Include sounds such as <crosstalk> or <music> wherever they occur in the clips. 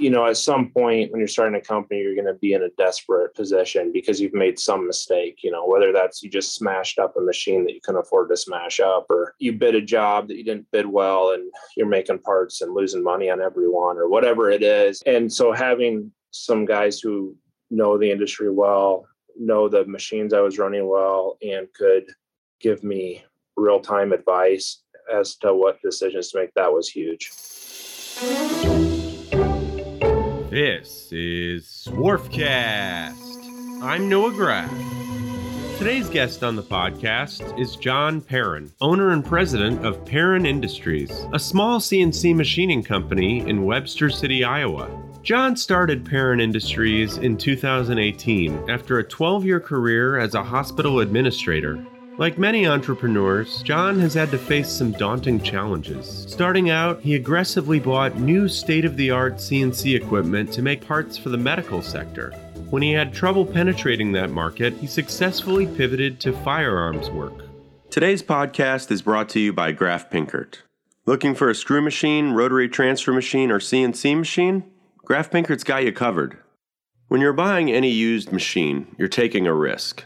you know, at some point when you're starting a company, you're going to be in a desperate position because you've made some mistake, you know, whether that's you just smashed up a machine that you couldn't afford to smash up, or you bid a job that you didn't bid well and you're making parts and losing money on everyone, or whatever it is. And so having some guys who know the industry well, know the machines I was running well, and could give me real time advice as to what decisions to make, that was huge. This is Swarfcast. I'm Noah Graff. Today's guest on the podcast is John Perrin, owner and president of Perrin Industries, a small CNC machining company in Webster City, Iowa. John started Perrin Industries in 2018 after a 12 year career as a hospital administrator like many entrepreneurs, John has had to face some daunting challenges. Starting out, he aggressively bought new state of the art CNC equipment to make parts for the medical sector. When he had trouble penetrating that market, he successfully pivoted to firearms work. Today's podcast is brought to you by Graff-Pinkert. Looking for a screw machine, rotary transfer machine, or CNC machine? Graff-Pinkert's got you covered. When you're buying any used machine, you're taking a risk.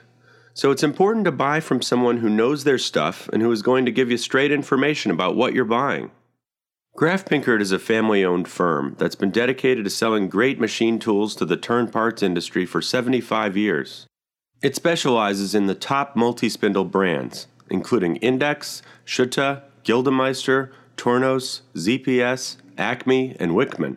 So it's important to buy from someone who knows their stuff and who is going to give you straight information about what you're buying. Graff-Pinkert is a family owned firm that's been dedicated to selling great machine tools to the turn parts industry for 75 years. It specializes in the top multi spindle brands, including Index, Schutte, Gildemeister, Tornos, ZPS, Acme, and Wickman.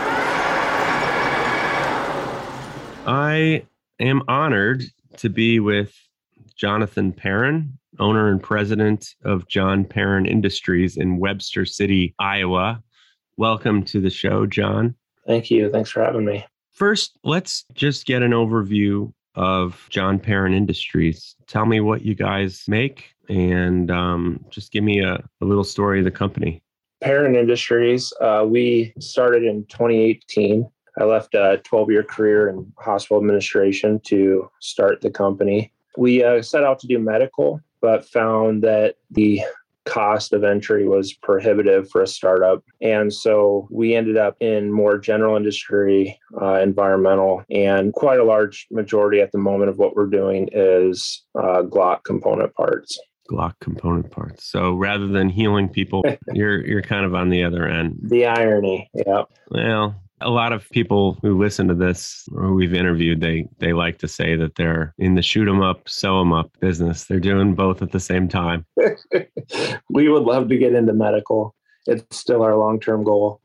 I am honored to be with Jonathan Perrin, owner and president of John Perrin Industries in Webster City, Iowa. Welcome to the show, John. Thank you. Thanks for having me. First, let's just get an overview of John Perrin Industries. Tell me what you guys make and um, just give me a, a, little story of the company. Perrin Industries, uh, we started in 2018 I left a 12 year career in hospital administration to start the company. We uh, set out to do medical, but found that the cost of entry was prohibitive for a startup. And so we ended up in more general industry, uh, environmental, and quite a large majority at the moment of what we're doing is uh, Glock component parts. Glock component parts. So rather than healing people, <laughs> you're you're kind of on the other end. The irony, yeah. Well, a lot of people who listen to this or who we've interviewed, they they like to say that they're in the shoot 'em up, sew 'em up business. They're doing both at the same time. <laughs> we would love to get into medical. It's still our long term goal.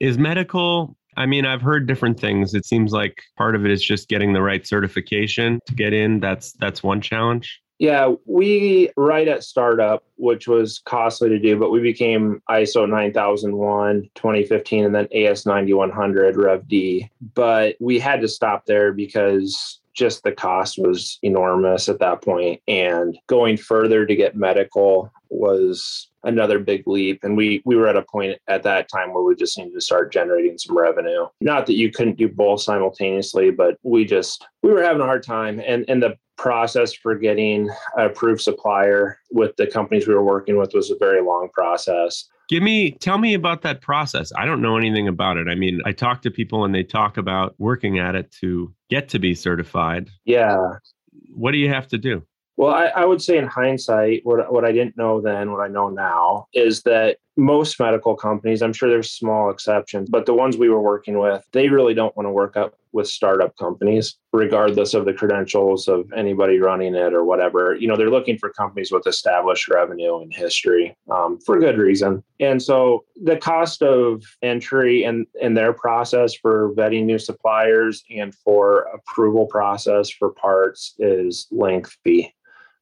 Is medical I mean, I've heard different things. It seems like part of it is just getting the right certification to get in. That's that's one challenge. Yeah, we right at startup, which was costly to do, but we became ISO 9001 2015 and then AS 9100 Rev D. But we had to stop there because just the cost was enormous at that point and going further to get medical was another big leap and we we were at a point at that time where we just needed to start generating some revenue not that you couldn't do both simultaneously but we just we were having a hard time and and the process for getting a approved supplier with the companies we were working with was a very long process Give me, tell me about that process. I don't know anything about it. I mean, I talk to people and they talk about working at it to get to be certified. Yeah. What do you have to do? Well, I, I, would say in hindsight, what what I didn't know then, what I know now, is that most medical companies, I'm sure there's small exceptions, but the ones we were working with, they really don't want to work up with startup companies, regardless of the credentials of anybody running it or whatever. You know, they're looking for companies with established revenue and history um, for good reason. And so the cost of entry and, and their process for vetting new suppliers and for approval process for parts is lengthy.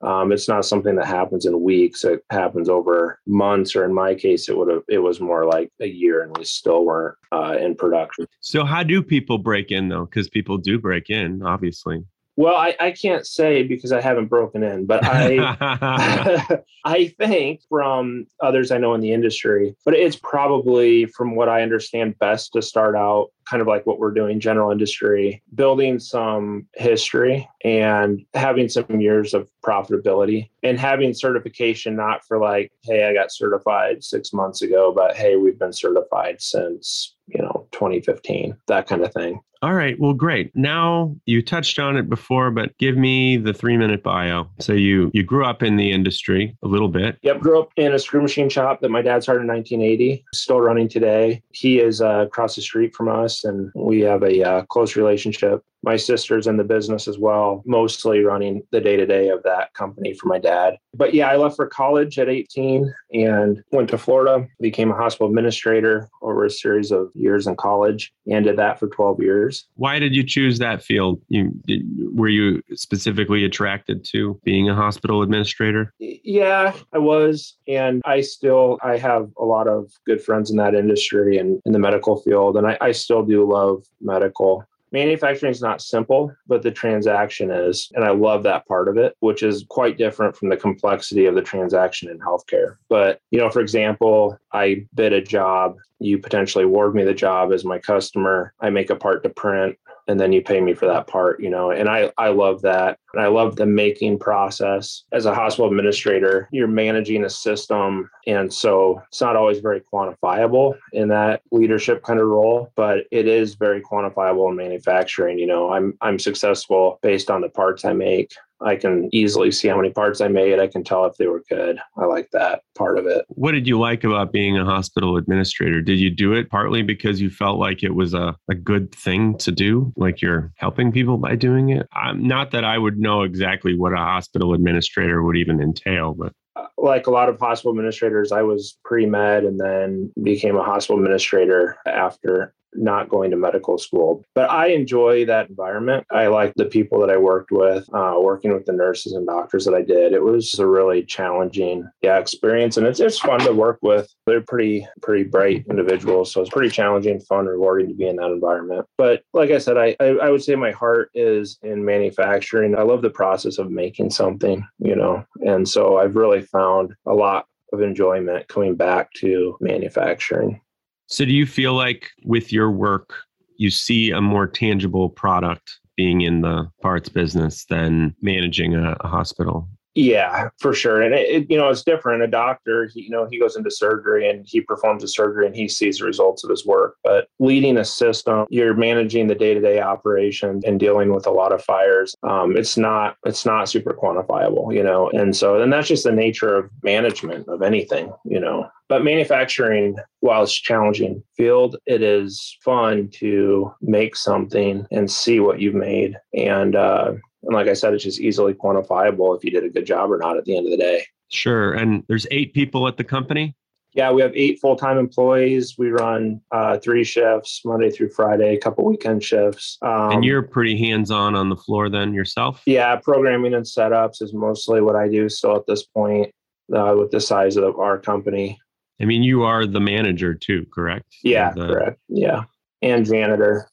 Um, it's not something that happens in weeks. It happens over months, or in my case, it would have. It was more like a year, and we still weren't uh, in production. So, how do people break in though? Because people do break in, obviously. Well, I, I can't say because I haven't broken in, but I <laughs> <laughs> I think from others I know in the industry, but it's probably from what I understand best to start out kind of like what we're doing general industry, building some history and having some years of profitability and having certification not for like, hey, I got certified 6 months ago, but hey, we've been certified since, you know, 2015, that kind of thing. All right. Well, great. Now you touched on it before, but give me the three minute bio. So you you grew up in the industry a little bit. Yep. Grew up in a screw machine shop that my dad started in 1980. Still running today. He is uh, across the street from us, and we have a uh, close relationship my sister's in the business as well, mostly running the day to day of that company for my dad. But yeah, I left for college at 18 and went to Florida, became a hospital administrator over a series of years in college and did that for 12 years. Why did you choose that field? You, did, were you specifically attracted to being a hospital administrator? Yeah, I was. And I still, I have a lot of good friends in that industry and in the medical field. And I, I still do love medical manufacturing is not simple, but the transaction is. And I love that part of it, which is quite different from the complexity of the transaction in healthcare. But, you know, for example, I bid a job, you potentially award me the job as my customer. I make a part to print and then you pay me for that part you know and i i love that and i love the making process as a hospital administrator you're managing a system and so it's not always very quantifiable in that leadership kind of role but it is very quantifiable in manufacturing you know i'm i'm successful based on the parts i make I can easily see how many parts I made. I can tell if they were good. I like that part of it. What did you like about being a hospital administrator? Did you do it partly because you felt like it was a, a good thing to do? Like you're helping people by doing it? Um, not that I would know exactly what a hospital administrator would even entail, but uh, like a lot of hospital administrators, I was pre med and then became a hospital administrator after not going to medical school. But I enjoy that environment. I like the people that I worked with, uh, working with the nurses and doctors that I did. It was a really challenging yeah, experience. And it's, it's fun to work with. They're pretty, pretty bright individuals. So it's pretty challenging, fun, rewarding to be in that environment. But like I said, I, I, I would say my heart is in manufacturing. I love the process of making something, you know, and so I've really found a lot of enjoyment coming back to manufacturing. So, do you feel like with your work, you see a more tangible product being in the parts business than managing a, a hospital? Yeah, for sure. And it, it, you know, it's different. A doctor, he, you know, he goes into surgery and he performs a surgery and he sees the results of his work. But leading a system, you're managing the day-to-day operations and dealing with a lot of fires. Um, it's not, it's not super quantifiable, you know. And so, and that's just the nature of management of anything, you know. But manufacturing, while it's challenging field, it is fun to make something and see what you've made. And uh, and like I said, it's just easily quantifiable if you did a good job or not at the end of the day. Sure. And there's eight people at the company? Yeah, we have eight full time employees. We run uh, three shifts, Monday through Friday, a couple weekend shifts. Um, and you're pretty hands on on the floor then yourself? Yeah, programming and setups is mostly what I do still at this point uh, with the size of our company. I mean, you are the manager too, correct? Yeah, the... correct. Yeah. And janitor.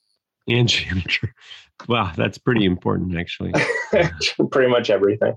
And <laughs> janitor. Wow, that's pretty important, <laughs> actually. pretty much everything.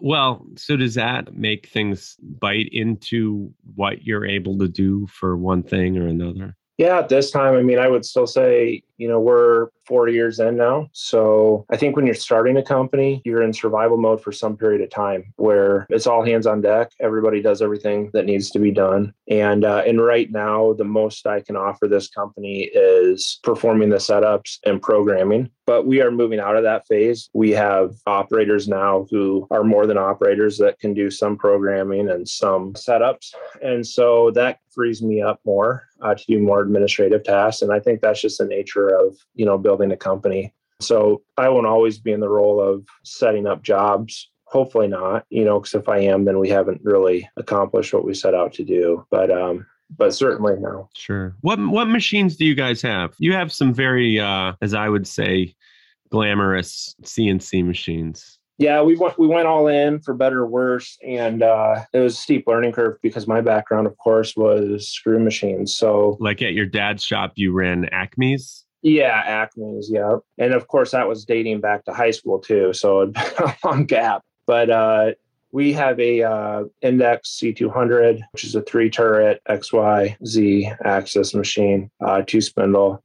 Well, so does that make things bite into what you're able to do for one thing or another? Yeah, at this time, I mean, I would still say, you know, we're four years in now. So I think when you're starting a company, you're in survival mode for some period of time where it's all hands on deck. Everybody does everything that needs to be done. And uh, and right now, the most I can offer this company is performing the setups and programming. But we are moving out of that phase. We have operators now who are more than operators that can do some programming and some setups. And so that frees me up more uh, to do more administrative tasks. And I think that's just the nature of, you know, building a company. So I won't always be in the role of setting up jobs. Hopefully not, you know, because if I am, then we haven't really accomplished what we set out to do. But um, but certainly no. Sure. What what machines do you guys have? You have some very, uh, as I would say, glamorous CNC machines. Yeah, we went we went all in for better or worse, and uh, it was a steep learning curve because my background, of course, was screw machines. So, like at your dad's shop, you ran Acme's. Yeah, Acme's. Yeah, and of course that was dating back to high school too, so a <laughs> long gap. But uh, we have a uh, Index C200, which is a three turret XYZ axis machine, uh, two spindle.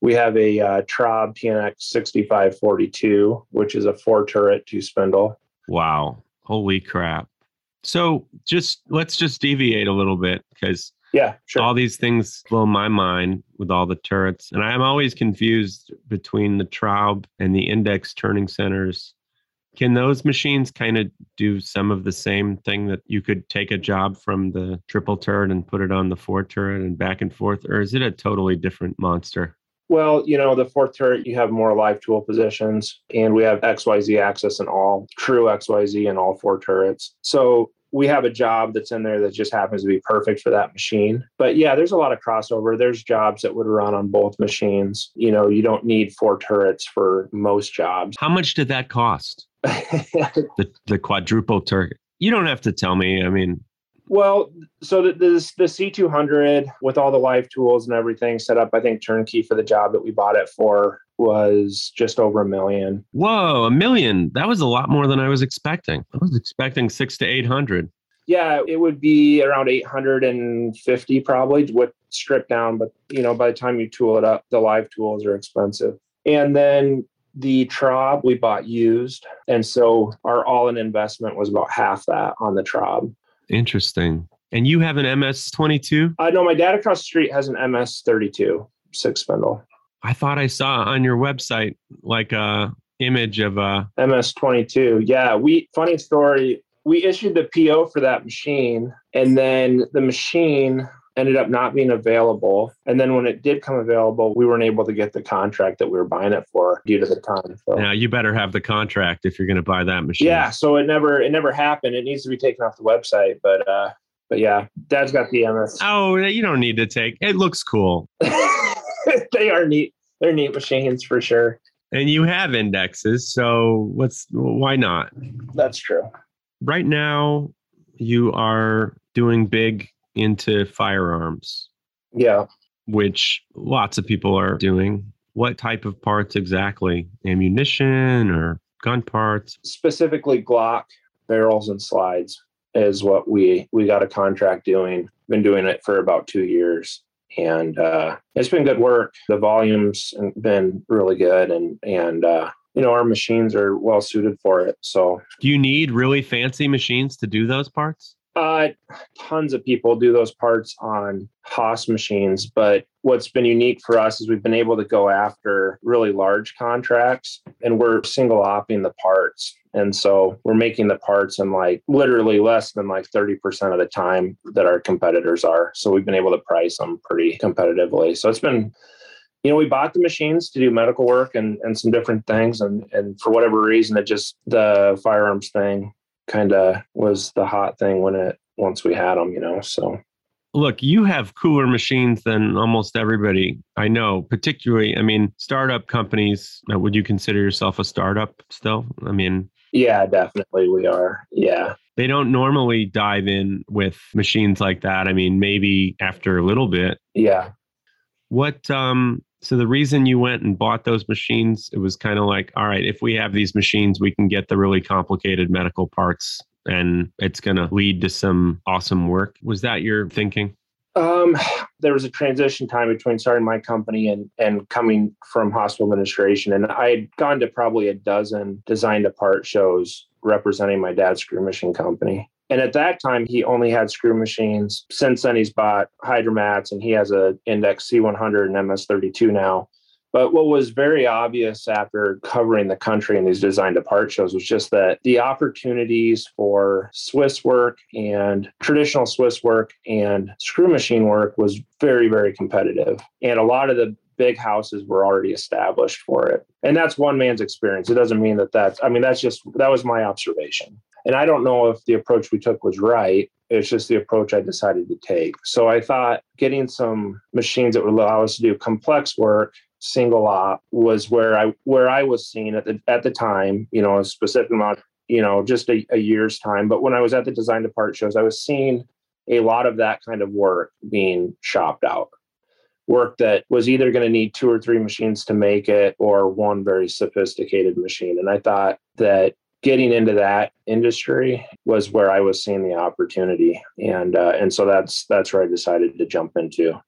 We have a uh, Traub TNX 6542, which is a four turret, two spindle. Wow. Holy crap. So just let's just deviate a little bit because yeah, sure. all these things blow my mind with all the turrets. And I'm always confused between the Traub and the index turning centers. Can those machines kind of do some of the same thing that you could take a job from the triple turret and put it on the four turret and back and forth? Or is it a totally different monster? Well, you know, the fourth turret, you have more live tool positions, and we have XYZ axes in all true XYZ in all four turrets. So we have a job that's in there that just happens to be perfect for that machine. But yeah, there's a lot of crossover. There's jobs that would run on both machines. You know, you don't need four turrets for most jobs. How much did that cost? <laughs> the the quadruple turret. You don't have to tell me. I mean, well, so the, the, the C200 with all the live tools and everything set up, I think turnkey for the job that we bought it for was just over a million. Whoa, a million. That was a lot more than I was expecting. I was expecting six to 800. Yeah, it would be around 850 probably with stripped down. But, you know, by the time you tool it up, the live tools are expensive. And then the Traub we bought used. And so our all in investment was about half that on the Traub. Interesting. And you have an MS 22? I uh, know my dad across the street has an MS 32 six spindle. I thought I saw on your website like a image of a MS 22. Yeah, we funny story. We issued the PO for that machine, and then the machine ended up not being available. And then when it did come available, we weren't able to get the contract that we were buying it for due to the time. So now you better have the contract if you're going to buy that machine. Yeah. So it never, it never happened. It needs to be taken off the website, but, uh, but yeah, dad's got the MS. Oh, you don't need to take, it looks cool. <laughs> they are neat. They're neat machines for sure. And you have indexes. So what's, why not? That's true. Right now you are doing big into firearms. Yeah. Which lots of people are doing. What type of parts exactly? Ammunition or gun parts? Specifically Glock barrels and slides is what we we got a contract doing. Been doing it for about 2 years and uh, it's been good work. The volumes and been really good, and and uh, you know our machines are well suited for it. So, do you need really fancy machines to do those parts? Uh, tons of people do those parts on Haas machines, but what's been unique for us is we've been able to go after really large contracts and we're single opping the parts. And so we're making the parts in like literally less than like 30% of the time that our competitors are. So we've been able to price them pretty competitively. So it's been, you know, we bought the machines to do medical work and, and some different things. And, and for whatever reason, it just the firearms thing kind of was the hot thing when it once we had them, you know. So look, you have cooler machines than almost everybody I know, particularly, I mean, startup companies. Would you consider yourself a startup still? I mean, yeah, definitely we are. Yeah. They don't normally dive in with machines like that. I mean, maybe after a little bit. Yeah. What um so the reason you went and bought those machines, it was kind of like, all right, if we have these machines, we can get the really complicated medical parts and it's going to lead to some awesome work. Was that your thinking? Um, there was a transition time between starting my company and and coming from hospital administration, and I had gone to probably a dozen design to part shows representing my dad's screw machine company. And at that time, he only had screw machines. Since then, he's bought Hydromats and he has a Index C100 and MS32 now. But what was very obvious after covering the country in these design to part shows was just that the opportunities for Swiss work and traditional Swiss work and screw machine work was very, very competitive. And a lot of the big houses were already established for it. And that's one man's experience. It doesn't mean that that's, I mean, that's just, that was my observation. And I don't know if the approach we took was right. It's just the approach I decided to take. So I thought getting some machines that would allow us to do complex work single op was where I where I was seen at the at the time, you know, a specific amount you know, just a, a year's time. But when I was at the design part shows, I was seeing a lot of that kind of work being shopped out. Work that was either going to need two or three machines to make it or one very sophisticated machine. And I thought that getting into that industry was where I was seeing the opportunity. And, uh, and so that's, that's where I decided to jump into.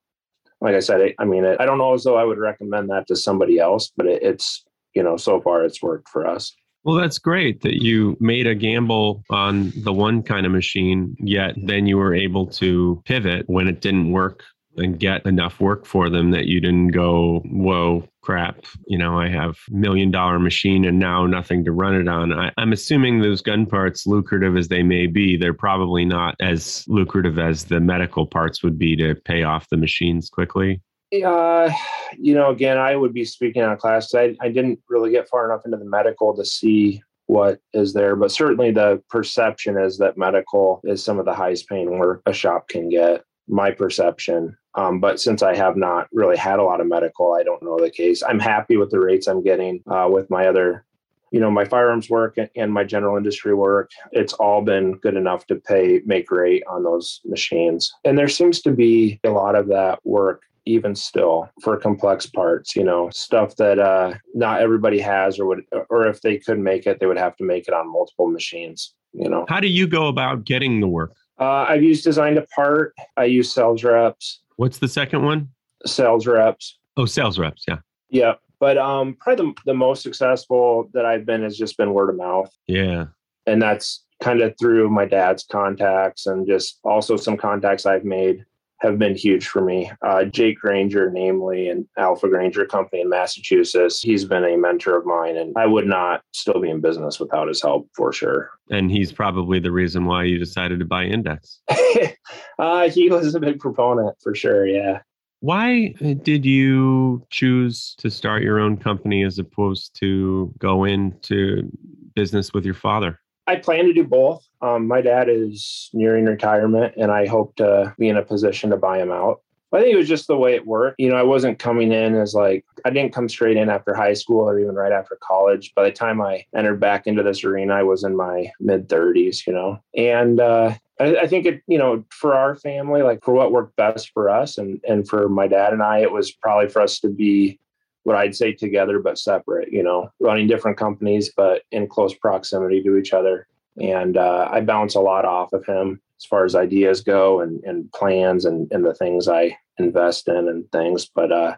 Like I said, I, I mean, I don't know as though I would recommend that to somebody else, but it, it's, you know, so far it's worked for us. Well, that's great that you made a gamble on the one kind of machine, yet then you were able to pivot when it didn't work and get enough work for them that you didn't go, whoa, crap, you know, I have million dollar machine and now nothing to run it on. I, am assuming those gun parts, lucrative as they may be, they're probably not as lucrative as the medical parts would be to pay off the machines quickly. Uh, you know, again, I would be speaking on class. I, I didn't really get far enough into the medical to see what is there, but certainly the perception is that medical is some of the highest paying work a shop can get. My perception. Um, but since I have not really had a lot of medical, I don't know the case. I'm happy with the rates I'm getting uh, with my other, you know, my firearms work and my general industry work. It's all been good enough to pay make rate on those machines. And there seems to be a lot of that work even still for complex parts you know stuff that uh, not everybody has or would or if they could make it they would have to make it on multiple machines you know how do you go about getting the work uh, i've used design to part. I use sales reps. What's the second one? Sales reps. Oh sales reps yeah. Yeah but um probably the, the most successful that i've been has just been word of mouth. Yeah. And that's kind of through my dad's contacts and just also some contacts i've made have been huge for me. Uh, Jake Grainger, namely, and Alpha Grainger Company in Massachusetts, he's been a mentor of mine, and I would not still be in business without his help for sure. And he's probably the reason why you decided to buy Index. <laughs> uh, he was a big proponent for sure. Yeah. Why did you choose to start your own company as opposed to go into business with your father? I plan to do both. Um, my dad is nearing retirement, and I hope to be in a position to buy him out. I think it was just the way it worked. You know, I wasn't coming in as like, I didn't come straight in after high school or even right after college. By the time I entered back into this arena, I was in my mid 30s, you know. And uh, I, I, think it, you know, for our family, like for what worked best for us and, and for my dad and I, it was probably for us to be what I'd say together but separate, you know, running different companies but in close proximity to each other. And uh, I bounce a lot off of him as far as ideas go and, and plans and, and the things I invest in and things. But uh,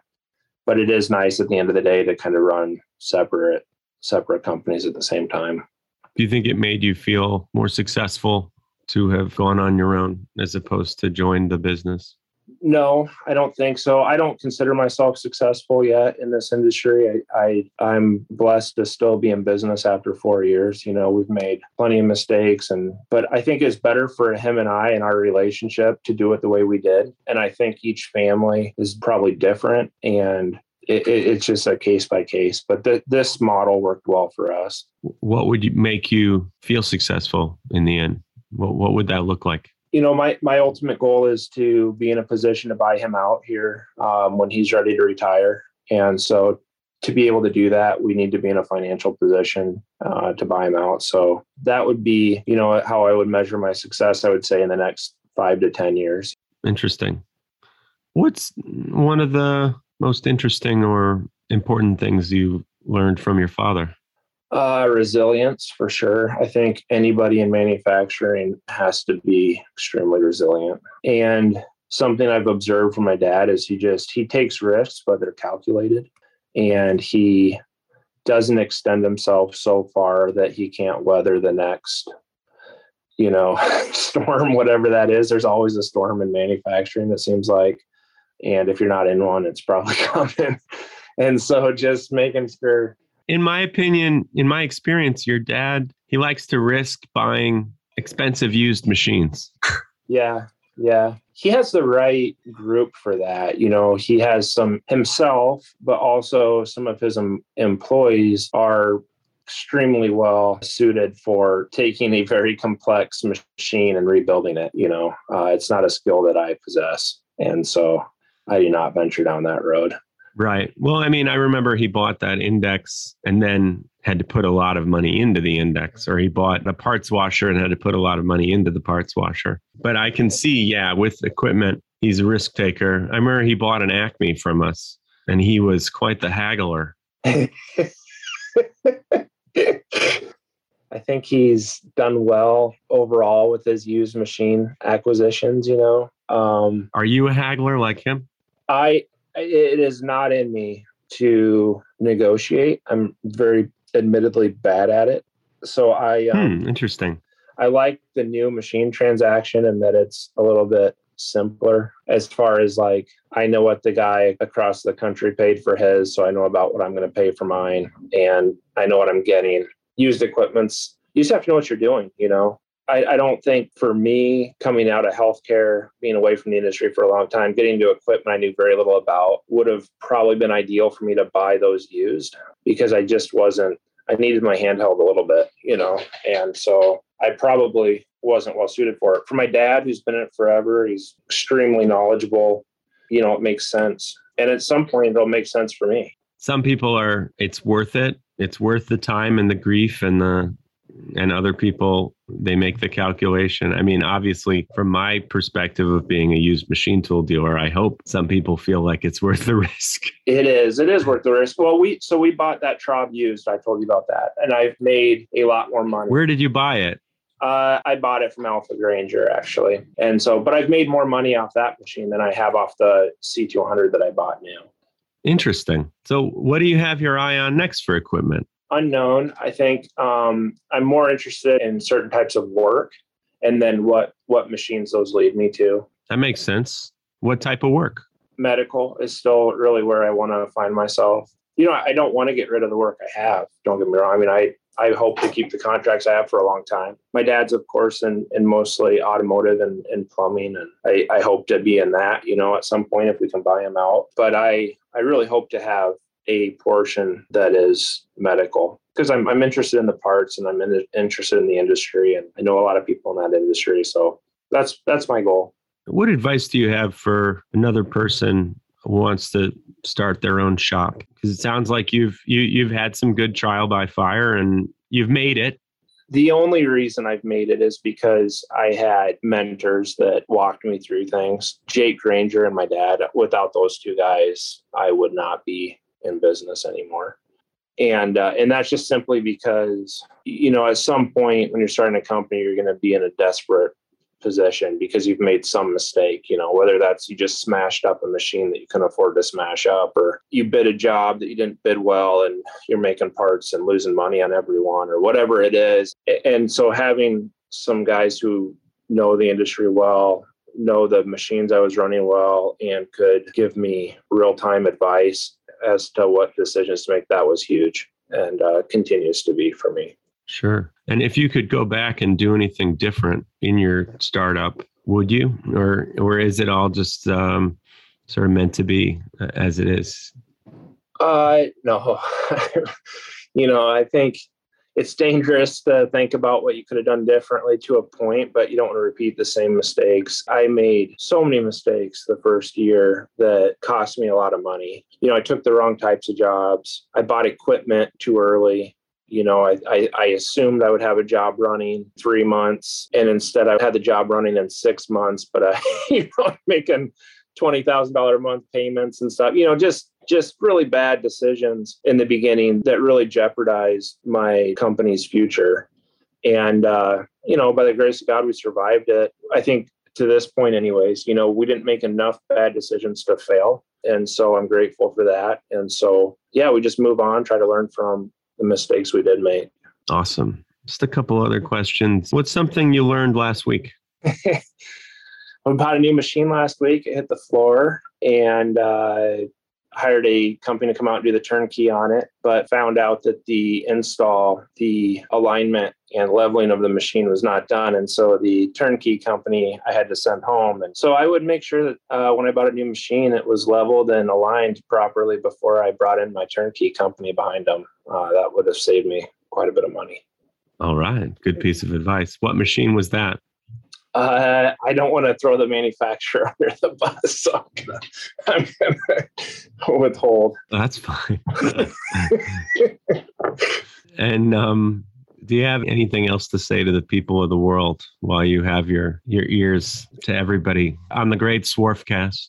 but it is nice at the end of the day to kind of run separate separate companies at the same time. Do you think it made you feel more successful to have gone on your own as opposed to join the business? No, I don't think so. I don't consider myself successful yet in this industry. I, I am blessed to still be in business after four years. You know, we've made plenty of mistakes, and but I think it's better for him and I and our relationship to do it the way we did. And I think each family is probably different, and it, it, it's just a case by case. But th- this model worked well for us. What would make you feel successful in the end? What what would that look like? You know, my my ultimate goal is to be in a position to buy him out here um, when he's ready to retire, and so to be able to do that, we need to be in a financial position uh, to buy him out. So that would be, you know, how I would measure my success. I would say in the next five to ten years. Interesting. What's one of the most interesting or important things you learned from your father? Uh, resilience for sure. I think anybody in manufacturing has to be extremely resilient. And something I've observed from my dad is he just he takes risks, but they're calculated, and he doesn't extend himself so far that he can't weather the next you know <laughs> storm whatever that is there's always a storm in manufacturing it seems like and if you're not in one it's probably <laughs> coming and so just making sure in my opinion, in my experience, your dad, he likes to risk buying expensive used machines. yeah. Yeah. He has the right group for that. You know, he has some himself, but also some of his em- employees are extremely well suited for taking a very complex machine and rebuilding it. You know, uh, it's not a skill that I possess. And so I do not venture down that road. Right. Well, I mean, I remember he bought that index and then had to put a lot of money into the index, or he bought the parts washer and had to put a lot of money into the parts washer. But I can see, yeah, with equipment, he's a risk taker. I remember he bought an Acme from us, and he was quite the haggler. <laughs> I think he's done well overall with his used machine acquisitions. You know, um, are you a haggler like him? I it is not in me to negotiate. I'm very admittedly bad at it. So I um, hmm, interesting. I like the new machine transaction and that it's a little bit simpler as far as like I know what the guy across the country paid for his, so I know about what I'm going to pay for mine, and I know what I'm getting. Used equipment's you just have to know what you're doing, you know. I, I don't think for me coming out of healthcare, being away from the industry for a long time, getting into equipment I knew very little about would have probably been ideal for me to buy those used because I just wasn't I needed my handheld a little bit, you know, and so I probably wasn't well suited for it. For my dad, who's been in it forever, he's extremely knowledgeable. You know, it makes sense, and at some point, it'll make sense for me. Some people are. It's worth it. It's worth the time and the grief and the and other people they make the calculation. I mean obviously from my perspective of being a used machine tool dealer i hope some people feel like it's worth the <laughs> risk. It is. It is worth the risk. Well we so we bought that Traub used. I told you about that. And i've made a lot more money. Where did you buy it? Uh, I bought it from Alpha Grainger actually, and so, but I've made more money off that machine than I have off the C200 that I bought new. Interesting. So, what do you have your eye on next for equipment? Unknown. I think um, I'm more interested in certain types of work, and then what what machines those lead me to. That makes sense. What type of work? Medical is still really where I want to find myself. You know, I don't want to get rid of the work I have. Don't get me wrong. I mean, I I hope to keep the contracts I have for a long time. My dad's, of course, in, in mostly automotive and, and plumbing, and I, I hope to be in that, you know, at some point if we can buy him out. But I, I really hope to have a portion that is medical because I'm, I'm interested in the parts and I'm in, interested in the industry and I know a lot of people in that industry. So that's that's my goal. What advice do you have for another person who wants to start their own shop? Because it sounds like you've you you've had some good trial by fire and you've made it. The only reason I've made it is because I had mentors that walked me through things. Jake Grainger and my dad. Without those two guys, I would not be in business anymore. And uh, and that's just simply because you know at some point when you're starting a company you're going to be in a desperate position because you've made some mistake you know whether that's you just smashed up a machine that you couldn't afford to smash up or you bid a job that you didn't bid well and you're making parts and losing money on everyone or whatever it is. And so having some guys who know the industry well know the machines I was running well and could give me real time advice as to what decisions to make, that was huge and uh, continues to be for me. Sure. And if you could go back and do anything different in your startup, would you, or or is it all just um, sort of meant to be uh, as it is? Uh, no. <laughs> you know, I think it's dangerous to think about what you could have done differently to a point, but you don't want to repeat the same mistakes. I made so many mistakes the first year that cost me a lot of money. You know, I took the wrong types of jobs. I bought equipment too early. You know, I, I, I assumed I would have a job running three months, and instead I had the job running in six months. But I, <laughs> you know, making twenty thousand dollar a month payments and stuff. You know, just just really bad decisions in the beginning that really jeopardized my company's future. And, uh, you know, by the grace of God, we survived it. I think to this point, anyways, you know, we didn't make enough bad decisions to fail. And so I'm grateful for that. And so, yeah, we just move on, try to learn from the mistakes we did make. Awesome. Just a couple other questions. What's something you learned last week? <laughs> I bought a new machine last week. It hit the floor and uh, hired a company to come out and do the turnkey on it, but found out that the install, the alignment and leveling of the machine was not done. And so the turnkey company I had to send home. And so I would make sure that uh, when I bought a new machine, it was leveled and aligned properly before I brought in my turnkey company behind them. Uh, that would have saved me quite a bit of money. All right. Good piece of advice. What machine was that? Uh, I don't want to throw the manufacturer <laughs> under the bus, so I'm going to withhold. That's fine. And um, do you have anything else to say to the people of the world while you have your your ears to everybody on the great Swarfcast?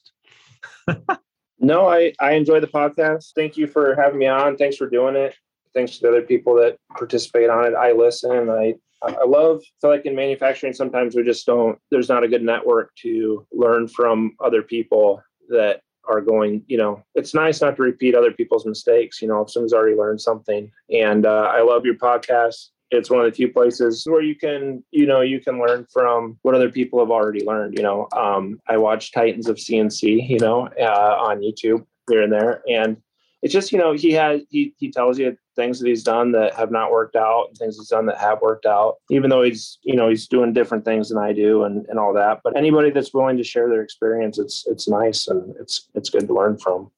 <laughs> no, I I enjoy the podcast. Thank you for having me on. Thanks for doing it. Thanks to the other people that participate on it. I listen. I I love feel like in manufacturing. Sometimes we just don't there's not a good network to learn from other people that are going you know it's nice not to repeat other people's mistakes you know if someone's already learned something. And uh, i love your podcast. It's one of the few places where you can you know you can learn from what other people have already learned you know. Um, i watch titans of cnc you know uh, on youtube here and there. And it's just you know he has he he tells you things that he's done that have not worked out and things he's done that have worked out even though he's you know he's doing different things than i do and, and all that. But anybody that's willing to share their experience it's it's nice and it's it's good to learn from.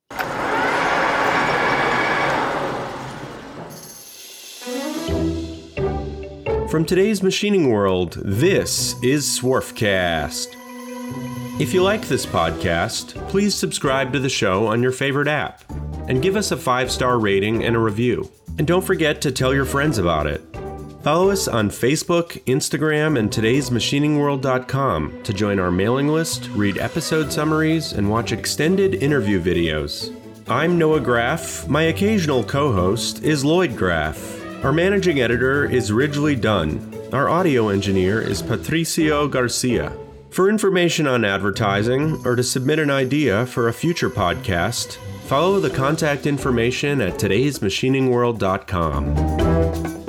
From today's machining world, this is Swarfcast. If you like this podcast, please subscribe to the show on your favorite app and give us a five star rating and a review. And don't forget to tell your friends about it. Follow us on Facebook, Instagram, and today'smachiningworld.com to join our mailing list, read episode summaries, and watch extended interview videos. I'm Noah Graff. My occasional co host is Lloyd Graff. Our managing editor is Ridgely Dunn. Our audio engineer is Patricio Garcia. For information on advertising or to submit an idea for a future podcast, follow the contact information at today'smachiningworld.com.